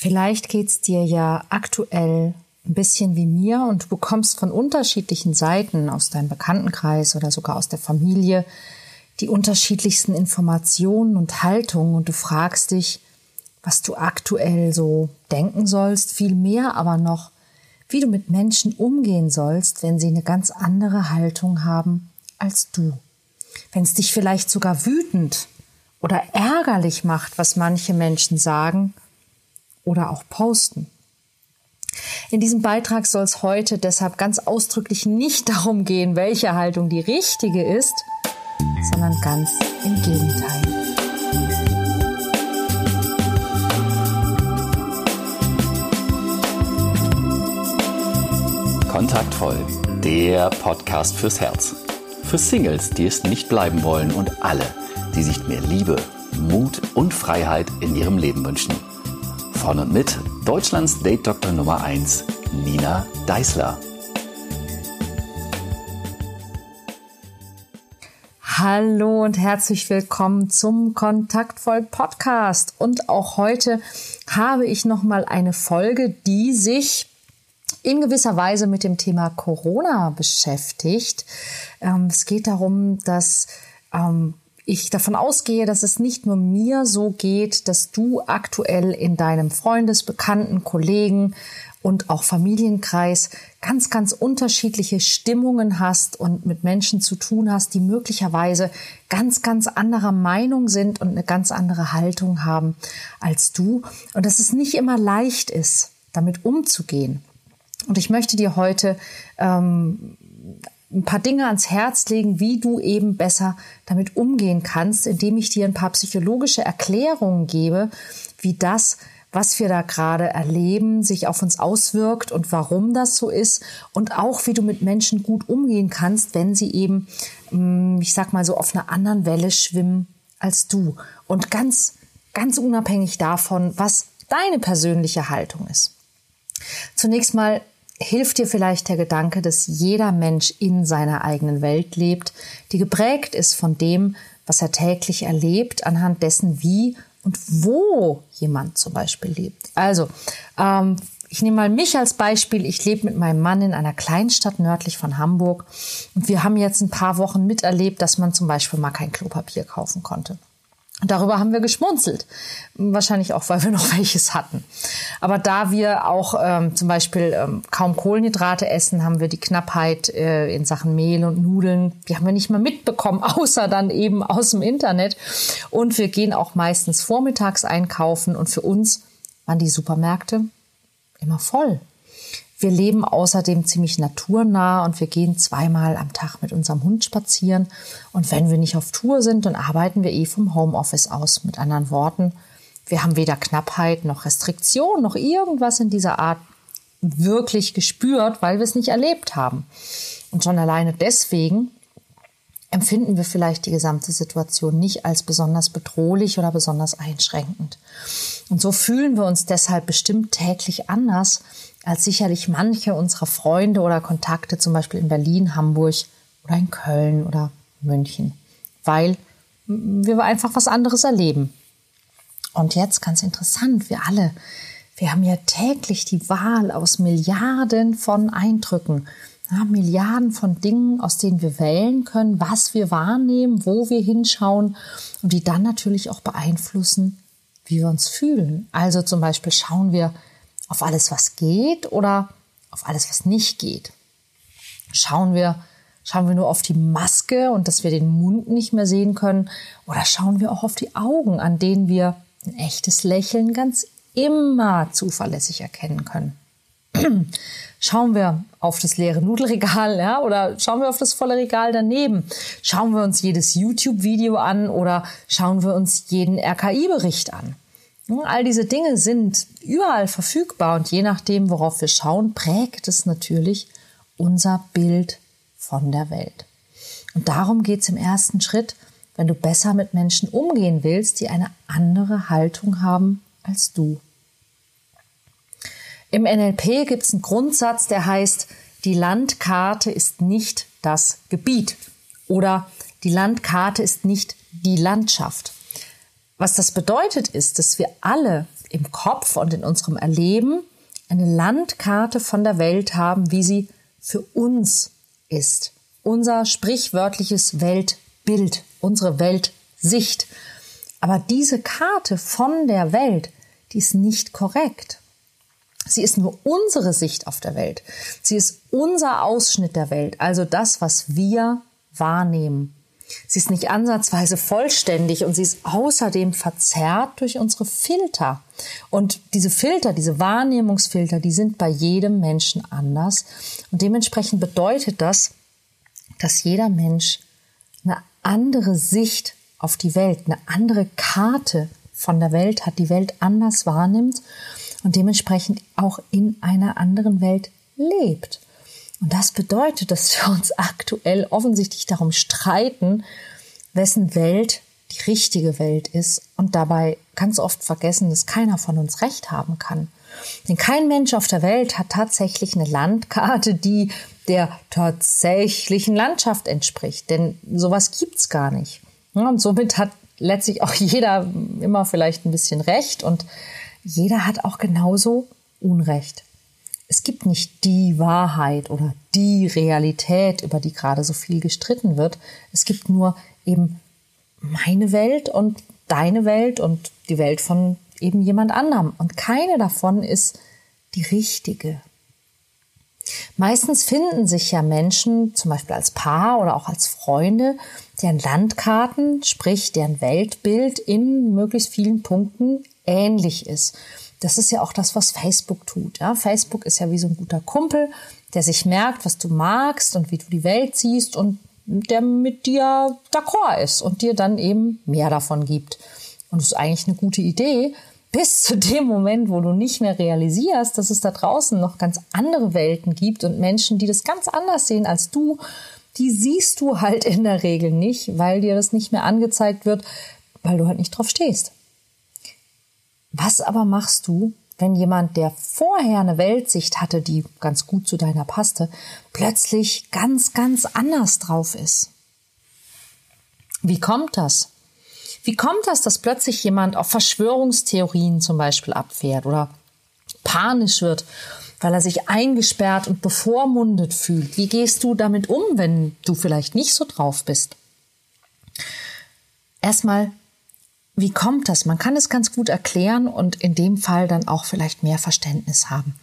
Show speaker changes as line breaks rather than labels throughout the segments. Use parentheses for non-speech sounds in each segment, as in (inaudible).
Vielleicht geht's dir ja aktuell ein bisschen wie mir und du bekommst von unterschiedlichen Seiten aus deinem Bekanntenkreis oder sogar aus der Familie die unterschiedlichsten Informationen und Haltungen und du fragst dich, was du aktuell so denken sollst, viel mehr aber noch, wie du mit Menschen umgehen sollst, wenn sie eine ganz andere Haltung haben als du. Wenn es dich vielleicht sogar wütend oder ärgerlich macht, was manche Menschen sagen oder auch posten. In diesem Beitrag soll es heute deshalb ganz ausdrücklich nicht (laughs) darum gehen, welche Haltung die richtige ist, sondern ganz im Gegenteil.
Kontaktvoll, der Podcast fürs Herz. Für Singles, die es nicht bleiben wollen und alle, die sich mehr Liebe, Mut und Freiheit in ihrem Leben wünschen. Von und mit Deutschlands Date Doktor Nummer 1, Nina Deißler.
Hallo und herzlich willkommen zum Kontaktvoll Podcast. Und auch heute habe ich noch mal eine Folge, die sich in gewisser Weise mit dem Thema Corona beschäftigt. Ähm, es geht darum, dass ähm, ich davon ausgehe, dass es nicht nur mir so geht, dass du aktuell in deinem Freundes-, Bekannten-, Kollegen und auch Familienkreis ganz, ganz unterschiedliche Stimmungen hast und mit Menschen zu tun hast, die möglicherweise ganz, ganz anderer Meinung sind und eine ganz andere Haltung haben als du. Und dass es nicht immer leicht ist, damit umzugehen. Und ich möchte dir heute ähm, ein paar Dinge ans Herz legen, wie du eben besser damit umgehen kannst, indem ich dir ein paar psychologische Erklärungen gebe, wie das, was wir da gerade erleben, sich auf uns auswirkt und warum das so ist und auch wie du mit Menschen gut umgehen kannst, wenn sie eben, mm, ich sag mal so, auf einer anderen Welle schwimmen als du. Und ganz, ganz unabhängig davon, was deine persönliche Haltung ist. Zunächst mal hilft dir vielleicht der Gedanke, dass jeder Mensch in seiner eigenen Welt lebt, die geprägt ist von dem, was er täglich erlebt, anhand dessen, wie und wo jemand zum Beispiel lebt. Also, ähm, ich nehme mal mich als Beispiel. Ich lebe mit meinem Mann in einer Kleinstadt nördlich von Hamburg und wir haben jetzt ein paar Wochen miterlebt, dass man zum Beispiel mal kein Klopapier kaufen konnte. Darüber haben wir geschmunzelt. Wahrscheinlich auch, weil wir (laughs) noch welches hatten. Aber da wir auch ähm, zum Beispiel ähm, kaum Kohlenhydrate essen, haben wir die Knappheit äh, in Sachen Mehl und Nudeln, die haben wir nicht mehr mitbekommen, (laughs) außer dann eben aus dem Internet. Und wir gehen auch meistens vormittags einkaufen und für uns waren die Supermärkte immer voll. Wir leben außerdem ziemlich naturnah und wir gehen zweimal am Tag mit unserem Hund spazieren. Und wenn wir nicht auf Tour sind, dann arbeiten wir eh vom Homeoffice aus. Mit anderen Worten, wir haben weder Knappheit noch Restriktion noch irgendwas in dieser Art wirklich gespürt, weil wir es nicht erlebt haben. Und schon alleine deswegen empfinden wir vielleicht die gesamte Situation nicht als besonders bedrohlich oder besonders einschränkend. Und so fühlen wir uns deshalb bestimmt täglich anders als sicherlich manche unserer Freunde oder Kontakte, zum Beispiel in Berlin, Hamburg oder in Köln oder München, weil wir einfach was anderes erleben. Und jetzt ganz interessant, wir alle, wir haben ja täglich die Wahl aus Milliarden von Eindrücken, ja, Milliarden von Dingen, aus denen wir wählen können, was wir wahrnehmen, wo wir hinschauen und die dann natürlich auch beeinflussen, wie wir uns fühlen. Also zum Beispiel schauen wir auf alles, was geht oder auf alles, was nicht geht? Schauen wir, schauen wir nur auf die Maske und dass wir den Mund nicht mehr sehen können oder schauen wir auch auf die Augen, an denen wir ein echtes Lächeln ganz immer zuverlässig erkennen können? (clears throat) Schauen wir auf das leere Nudelregal, ja, oder schauen wir auf das volle Regal daneben? Schauen wir uns jedes YouTube-Video an oder schauen wir uns jeden RKI-Bericht an? All diese Dinge sind überall verfügbar und je nachdem, worauf wir schauen, prägt es natürlich unser Bild von der Welt. Und darum geht es im ersten Schritt, wenn du besser mit Menschen umgehen willst, die eine andere Haltung haben als du. Im NLP gibt es einen Grundsatz, der heißt, die Landkarte ist nicht das Gebiet oder die Landkarte ist nicht die Landschaft. was das bedeutet ist, dass wir alle im Kopf und in unserem Erleben eine Landkarte von der Welt haben, wie sie für uns ist. Unser sprichwörtliches Weltbild, unsere Weltsicht. Aber diese Karte von der Welt, die ist nicht korrekt. Sie ist nur unsere Sicht auf der Welt. Sie ist unser Ausschnitt der Welt, also das, was wir wahrnehmen. Sie ist nicht ansatzweise vollständig und sie ist außerdem verzerrt durch unsere Filter. Und diese Filter, diese Wahrnehmungsfilter, die sind bei jedem Menschen anders. Und dementsprechend bedeutet das, dass jeder Mensch eine andere Sicht auf die Welt, eine andere Karte von der Welt hat, die Welt anders wahrnimmt und dementsprechend auch in einer anderen Welt lebt. Und das bedeutet, dass wir uns aktuell offensichtlich darum streiten, wessen Welt die richtige Welt ist und dabei ganz oft vergessen, dass keiner von uns recht haben kann. Denn kein Mensch auf der Welt hat tatsächlich eine Landkarte, die der tatsächlichen Landschaft entspricht. Denn sowas gibt's gar nicht. Und somit hat letztlich auch jeder immer vielleicht ein bisschen recht und jeder hat auch genauso Unrecht es gibt nicht die Wahrheit oder die Realität, über die gerade so viel gestritten wird. Es gibt nur eben meine Welt und deine Welt und die Welt von eben jemand anderem. Und keine davon ist die richtige. Meistens finden sich ja Menschen, zum Beispiel als Paar oder auch als Freunde, deren Landkarten, sprich deren Weltbild in möglichst vielen Punkten ähnlich ist. Das ist ja auch das, was Facebook tut. Ja? Facebook ist ja wie so ein guter Kumpel, der sich merkt, was du magst und wie du die Welt siehst und der mit dir d'accord ist und dir dann eben mehr davon gibt. Und das ist eigentlich eine gute Idee, bis zu dem Moment, wo du nicht mehr realisierst, dass es da draußen noch ganz andere Welten gibt und Menschen, die das ganz anders sehen als du, die siehst du halt in der Regel nicht, weil dir das nicht mehr angezeigt wird, weil du halt nicht drauf stehst. Was aber machst du, wenn jemand, der vorher eine Weltsicht hatte, die ganz gut zu deiner passte, plötzlich ganz, ganz anders drauf ist? Wie kommt das? Wie kommt das, dass plötzlich jemand auf Verschwörungstheorien zum Beispiel abfährt oder panisch wird, weil er sich eingesperrt und bevormundet fühlt? Wie gehst du damit um, wenn du vielleicht nicht so drauf bist? Erstmal wie kommt das? Man kann es ganz gut erklären und in dem Fall dann auch vielleicht mehr Verständnis haben.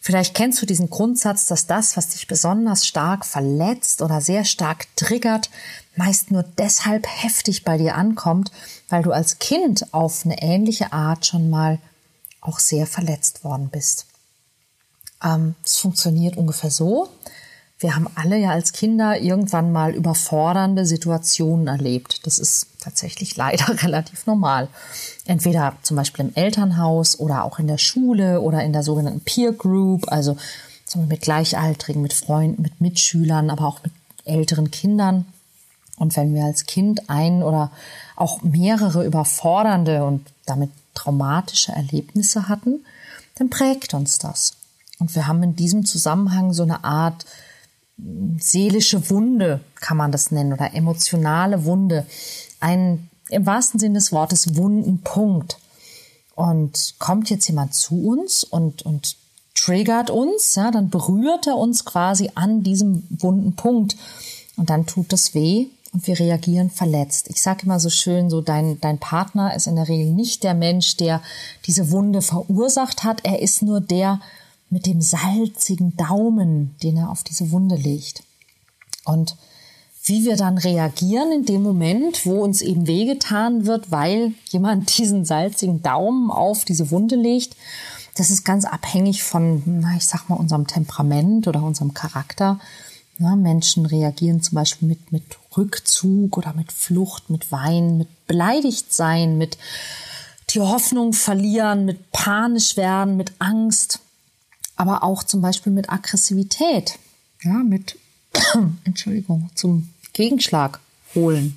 Vielleicht kennst du diesen Grundsatz, dass das, was dich besonders stark verletzt oder sehr stark triggert, meist nur deshalb heftig bei dir ankommt, weil du als Kind auf eine ähnliche Art schon mal auch sehr verletzt worden bist. Ähm, es funktioniert ungefähr so. Wir haben alle ja als Kinder irgendwann mal überfordernde Situationen erlebt. Das ist tatsächlich (laughs) leider relativ normal. Entweder zum Beispiel im Elternhaus oder auch in der Schule oder in der sogenannten Peer Group, also zum Beispiel mit Gleichaltrigen, mit Freunden, mit Mitschülern, aber auch mit älteren Kindern. Und wenn wir als Kind ein oder auch mehrere überfordernde und damit traumatische Erlebnisse hatten, dann prägt uns das. Und wir haben in diesem Zusammenhang so eine Art seelische Wunde, kann man das nennen, oder emotionale Wunde. Ein im wahrsten Sinne des Wortes wunden Punkt. Und kommt jetzt jemand zu uns und, und triggert uns, ja, dann berührt er uns quasi an diesem wunden Punkt. Und dann tut das weh und wir reagieren verletzt. Ich sage immer so schön, so dein, dein Partner ist in der Regel nicht der Mensch, der diese Wunde verursacht hat. Er ist nur der, mit dem salzigen Daumen, den er auf diese Wunde legt. Und wie wir dann reagieren in dem Moment, wo uns eben wehgetan wird, weil jemand (laughs) diesen salzigen Daumen auf diese Wunde legt, das ist ganz abhängig von, na, ich sag mal, unserem Temperament oder unserem Charakter. Na, Menschen reagieren zum Beispiel mit, mit Rückzug oder mit Flucht, mit Wein, mit beleidigt sein, mit die Hoffnung verlieren, mit panisch werden, mit Angst aber auch zum Beispiel mit Aggressivität, ja, mit, (coughs) Entschuldigung, zum Gegenschlag holen.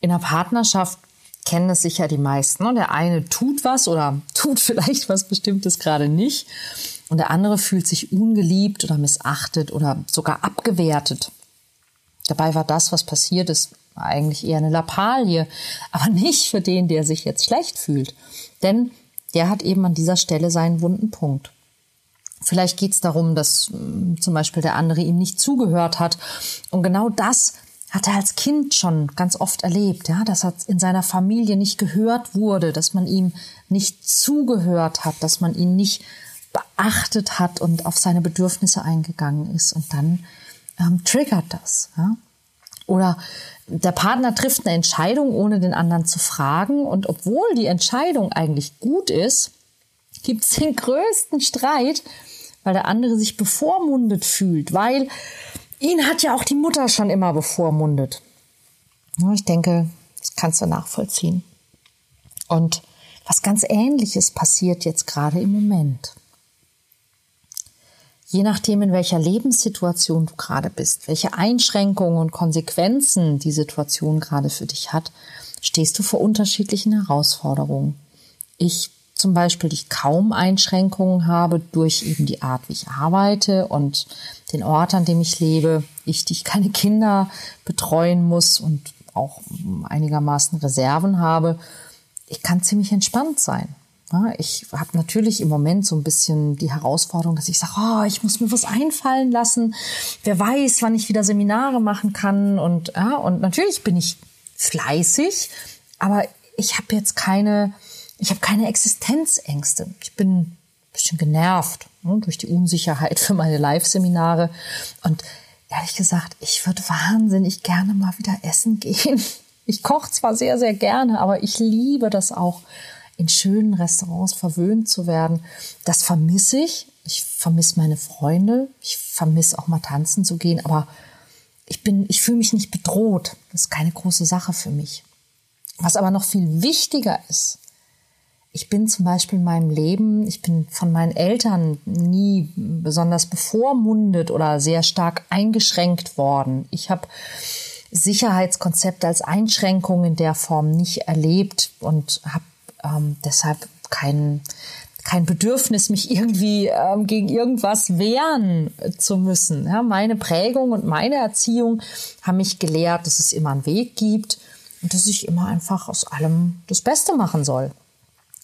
In der Partnerschaft kennen es sicher die meisten. Ne? Der eine tut was oder (laughs) tut vielleicht was Bestimmtes gerade nicht und der andere fühlt sich ungeliebt oder missachtet oder sogar abgewertet. Dabei war das, was passiert ist, eigentlich eher eine Lappalie, aber (laughs) nicht für den, der sich jetzt schlecht fühlt. Denn der hat eben an dieser Stelle seinen wunden Punkt. Vielleicht geht es darum, dass hm, zum Beispiel der andere ihm nicht zugehört hat. Und genau das hat er als Kind schon ganz oft erlebt, ja, dass er in seiner Familie nicht gehört wurde, dass man ihm nicht zugehört hat, dass man ihn nicht beachtet hat und auf seine Bedürfnisse eingegangen ist. Und dann ähm, triggert das. Ja? Oder der Partner trifft eine Entscheidung, ohne den anderen zu fragen. Und obwohl die Entscheidung eigentlich gut ist, gibt es (laughs) den größten Streit, weil der andere sich bevormundet fühlt, weil ihn hat ja auch die Mutter schon immer bevormundet. Ich denke, das kannst du nachvollziehen. Und was ganz Ähnliches passiert jetzt gerade im Moment. Je nachdem, in welcher Lebenssituation du gerade bist, welche Einschränkungen und Konsequenzen die Situation gerade für dich hat, stehst du vor unterschiedlichen Herausforderungen. Ich zum Beispiel die kaum Einschränkungen habe durch eben die Art, wie ich arbeite und den Ort, an dem ich lebe, ich, die ich keine (laughs) Kinder betreuen muss und auch einigermaßen Reserven habe, ich kann ziemlich entspannt sein. Ich habe natürlich im Moment so ein bisschen die Herausforderung, dass ich sage, oh, ich muss mir was einfallen lassen. Wer weiß, wann ich wieder Seminare machen kann. Und, ja, und natürlich bin ich fleißig, aber ich habe jetzt keine ich habe keine Existenzängste. Ich bin ein bisschen genervt ne, durch die Unsicherheit für meine Live-Seminare. Und ehrlich gesagt, ich würde wahnsinnig gerne mal wieder essen gehen. Ich koche zwar sehr, sehr gerne, aber ich liebe das auch, in schönen Restaurants verwöhnt zu werden. Das vermisse ich. Ich vermisse meine Freunde. Ich vermisse auch mal tanzen zu gehen. Aber ich bin, ich fühle mich nicht bedroht. Das ist keine große Sache für mich. Was aber noch viel wichtiger ist, ich bin zum Beispiel in meinem Leben, ich bin von meinen Eltern nie besonders bevormundet oder sehr stark eingeschränkt worden. Ich habe Sicherheitskonzepte als Einschränkung in der Form nicht erlebt und habe ähm, deshalb kein, kein Bedürfnis, mich irgendwie ähm, gegen irgendwas wehren zu müssen. Ja, meine Prägung und meine Erziehung haben mich gelehrt, dass es immer einen Weg gibt und dass ich immer einfach aus allem das Beste machen soll.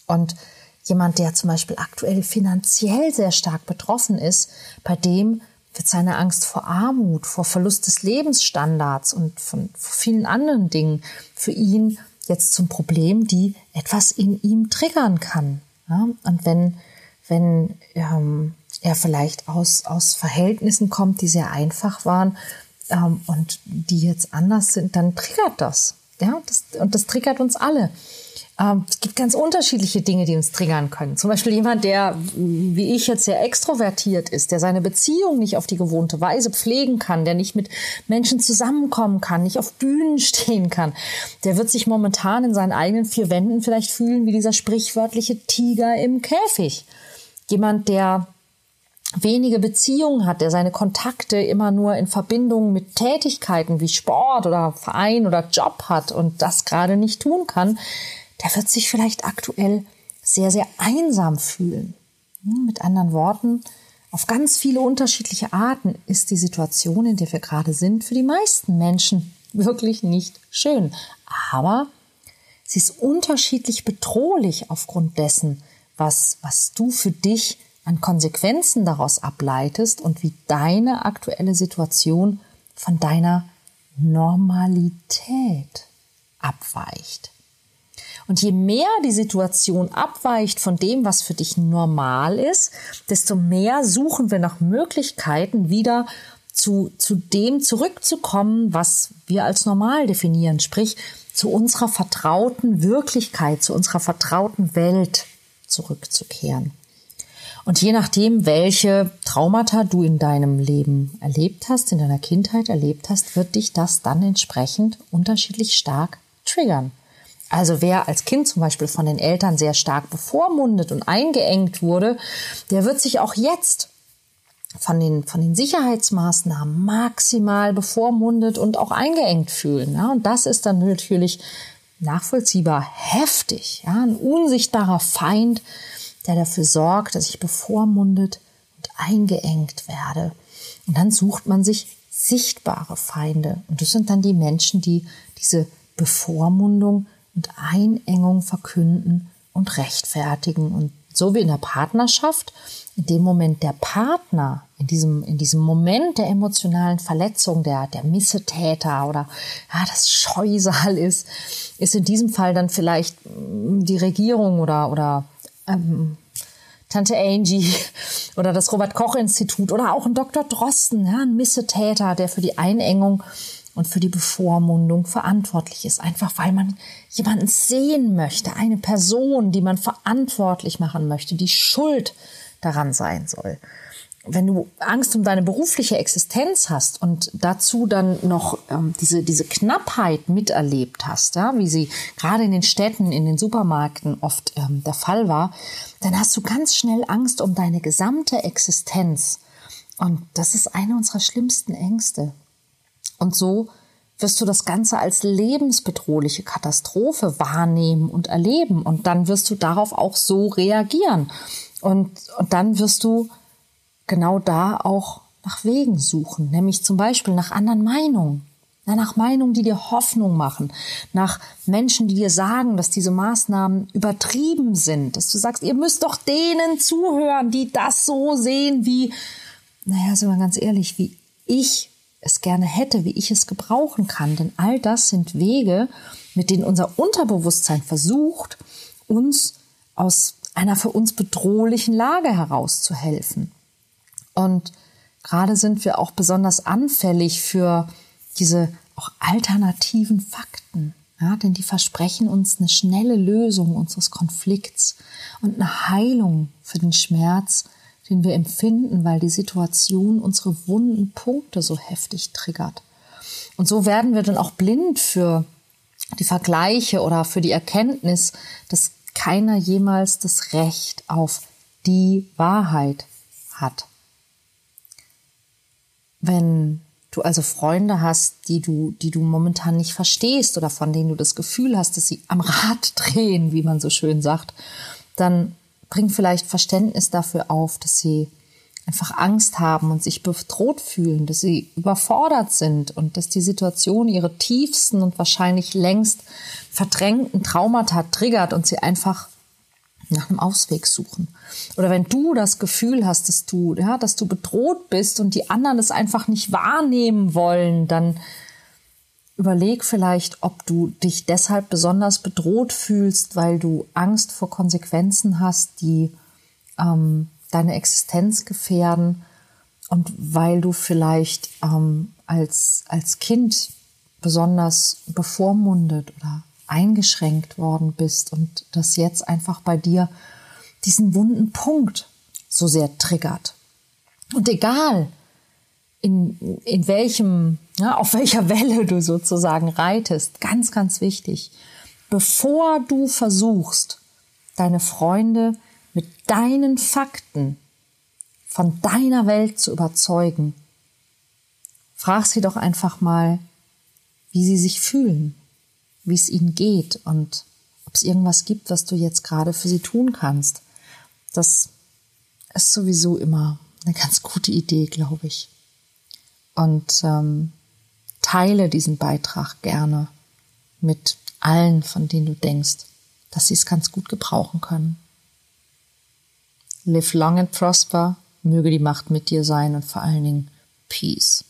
Und jemand, der zum Beispiel aktuell finanziell sehr stark betroffen ist, bei dem wird seine Angst vor Armut, vor Verlust des Lebensstandards und von vielen anderen Dingen für ihn jetzt zum Problem, die etwas in ihm triggern kann. Ja? Und wenn, wenn ähm, er vielleicht aus, aus Verhältnissen kommt, die sehr einfach waren ähm, und die jetzt anders sind, dann triggert das. Ja? das. Und das triggert uns alle. Ähm, es gibt ganz unterschiedliche Dinge, die uns triggern können. Zum Beispiel jemand, der, wie ich jetzt, sehr extrovertiert ist, der seine Beziehung nicht auf die gewohnte Weise pflegen kann, der nicht mit Menschen zusammenkommen kann, nicht auf Bühnen (laughs) stehen kann, der wird sich momentan in seinen eigenen vier Wänden vielleicht fühlen wie dieser sprichwörtliche Tiger im Käfig. Jemand, der wenige Beziehungen hat, der seine Kontakte immer nur in Verbindung mit Tätigkeiten wie Sport oder Verein oder Job hat und das gerade nicht tun kann, der wird sich vielleicht aktuell sehr, sehr einsam fühlen. Hm, mit anderen Worten, auf ganz viele unterschiedliche Arten ist die Situation, in der wir gerade sind, für die meisten Menschen (laughs) wirklich nicht schön. Aber sie ist unterschiedlich bedrohlich aufgrund dessen, was, was du für dich an Konsequenzen daraus ableitest und wie deine aktuelle Situation von deiner Normalität abweicht. Und je mehr die Situation abweicht von dem, was für dich normal ist, desto mehr suchen wir nach Möglichkeiten, wieder zu, zu dem zurückzukommen, was wir als normal definieren, sprich zu unserer vertrauten Wirklichkeit, zu unserer vertrauten Welt zurückzukehren. Und je nachdem, welche Traumata du in deinem Leben erlebt hast, in deiner Kindheit erlebt hast, wird dich das dann entsprechend unterschiedlich stark triggern. Also wer als Kind zum Beispiel von den Eltern sehr stark bevormundet und eingeengt wurde, der wird sich auch jetzt von den, von den Sicherheitsmaßnahmen maximal bevormundet und auch eingeengt fühlen. Ja? Und das ist dann natürlich nachvollziehbar heftig. Ja? Ein unsichtbarer Feind, der dafür sorgt, dass ich bevormundet und eingeengt werde. Und dann sucht man sich sichtbare Feinde. Und das sind dann die Menschen, die diese Bevormundung und Einengung verkünden und rechtfertigen. Und so wie in der Partnerschaft, in dem Moment der Partner, in diesem, in diesem Moment der emotionalen Verletzung, der, der Missetäter oder ja, das Scheusal ist, ist in diesem Fall dann vielleicht mm, die Regierung oder, oder ähm, Tante Angie (laughs) oder das Robert Koch Institut oder auch ein Dr. Drosten, ja, ein Missetäter, der für die Einengung und für die Bevormundung verantwortlich ist. Einfach weil man jemanden sehen möchte, eine Person, die man verantwortlich machen möchte, die schuld daran sein soll. Wenn du Angst um deine berufliche Existenz hast und dazu dann noch ähm, diese, diese Knappheit miterlebt hast, ja, wie sie gerade in den Städten, in den Supermärkten oft ähm, der Fall war, dann hast du ganz schnell Angst um deine gesamte Existenz. Und das ist eine unserer schlimmsten Ängste. Und so wirst du das Ganze als lebensbedrohliche Katastrophe wahrnehmen und erleben. Und dann wirst du darauf auch so reagieren. Und, und dann wirst du genau da auch nach Wegen suchen, nämlich zum Beispiel nach anderen Meinungen. nach Meinungen, die dir Hoffnung machen, nach Menschen, die dir sagen, dass diese Maßnahmen übertrieben sind, dass du sagst, ihr müsst doch denen zuhören, die das so sehen, wie, naja, sind wir ganz ehrlich, wie ich es gerne hätte, wie ich es gebrauchen kann. Denn all das sind Wege, mit denen unser Unterbewusstsein versucht, uns aus einer für uns bedrohlichen Lage herauszuhelfen. Und gerade sind wir auch besonders anfällig für diese auch alternativen Fakten. Ja, denn die versprechen uns eine schnelle Lösung unseres Konflikts und eine Heilung für den Schmerz, den wir empfinden, weil die Situation unsere wunden Punkte so heftig triggert. Und so werden wir dann auch blind für die Vergleiche oder für die Erkenntnis, dass keiner jemals das Recht auf die Wahrheit hat. Wenn du also Freunde hast, die du, die du momentan nicht verstehst oder von denen du das Gefühl hast, dass sie am Rad drehen, wie man so schön sagt, dann bring vielleicht Verständnis dafür auf, dass sie einfach Angst haben und sich bedroht fühlen, dass sie überfordert sind und dass die Situation ihre tiefsten und wahrscheinlich längst verdrängten Traumata triggert und sie einfach nach einem Ausweg suchen. Oder wenn du das Gefühl hast, dass du, ja, dass du bedroht bist und die anderen es einfach nicht wahrnehmen wollen, dann überleg vielleicht, ob du dich deshalb besonders bedroht fühlst, weil du Angst vor Konsequenzen hast, die ähm, deine Existenz gefährden und weil du vielleicht ähm, als, als Kind besonders bevormundet oder eingeschränkt worden bist und das jetzt einfach bei dir diesen wunden Punkt so sehr triggert. Und egal, in, in welchem, ja, auf welcher Welle du sozusagen reitest, ganz, ganz wichtig, bevor du versuchst, deine Freunde mit deinen Fakten von deiner Welt zu überzeugen, frag sie doch einfach mal, wie sie sich fühlen, wie es ihnen geht und ob es irgendwas gibt, was du jetzt gerade für sie tun kannst. Das ist sowieso immer eine ganz gute Idee, glaube ich. Und ähm, teile diesen Beitrag gerne mit allen, von denen du denkst, dass sie es ganz gut gebrauchen können. Live long and prosper, möge die Macht mit dir sein und vor allen Dingen Peace.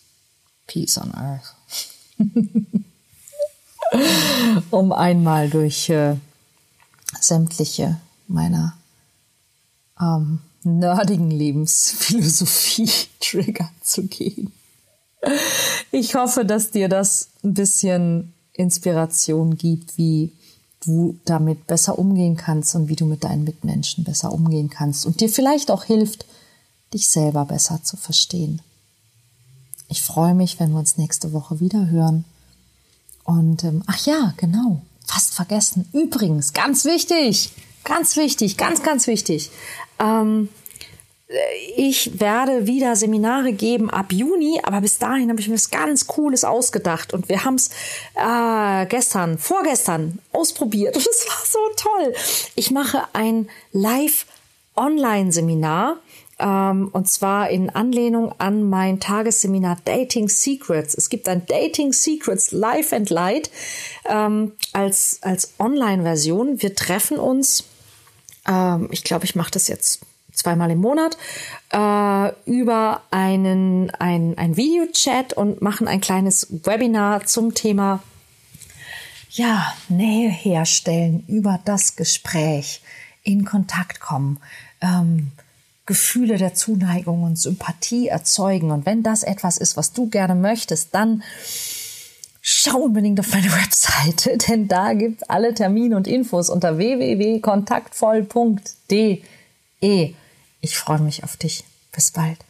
Peace on Earth. (laughs) um einmal durch äh, sämtliche meiner ähm, nerdigen Lebensphilosophie Trigger zu gehen. Ich hoffe, dass dir das ein bisschen Inspiration gibt, wie du damit besser umgehen kannst und wie du mit deinen Mitmenschen besser umgehen kannst und dir vielleicht auch hilft, dich selber besser zu verstehen. Ich freue mich, wenn wir uns nächste Woche wieder hören. Und ähm, ach ja, genau, fast vergessen. Übrigens, ganz wichtig, ganz wichtig, ganz, ganz wichtig. Ähm, ich werde wieder Seminare geben ab Juni, aber bis dahin habe ich mir was ganz Cooles ausgedacht und wir haben es äh, gestern, vorgestern ausprobiert (laughs) und es war so toll. Ich mache ein Live-Online-Seminar Ähm, und zwar in Anlehnung an mein Tagesseminar Dating Secrets. Es gibt ein Dating Secrets Live and Light ähm, als, als Online-Version. Wir treffen uns, ähm, ich glaube, ich mache das jetzt zweimal im Monat, äh, über einen ein, ein Videochat und machen ein kleines Webinar zum Thema ja, Nähe herstellen über das Gespräch, in Kontakt kommen, ähm, Gefühle der Zuneigung und Sympathie erzeugen. Und wenn das etwas ist, was du gerne möchtest, dann schau unbedingt auf meine (laughs) Webseite, denn da gibt alle Termine und Infos unter www.kontaktvoll.de. Ich freue mich auf dich. Bis bald.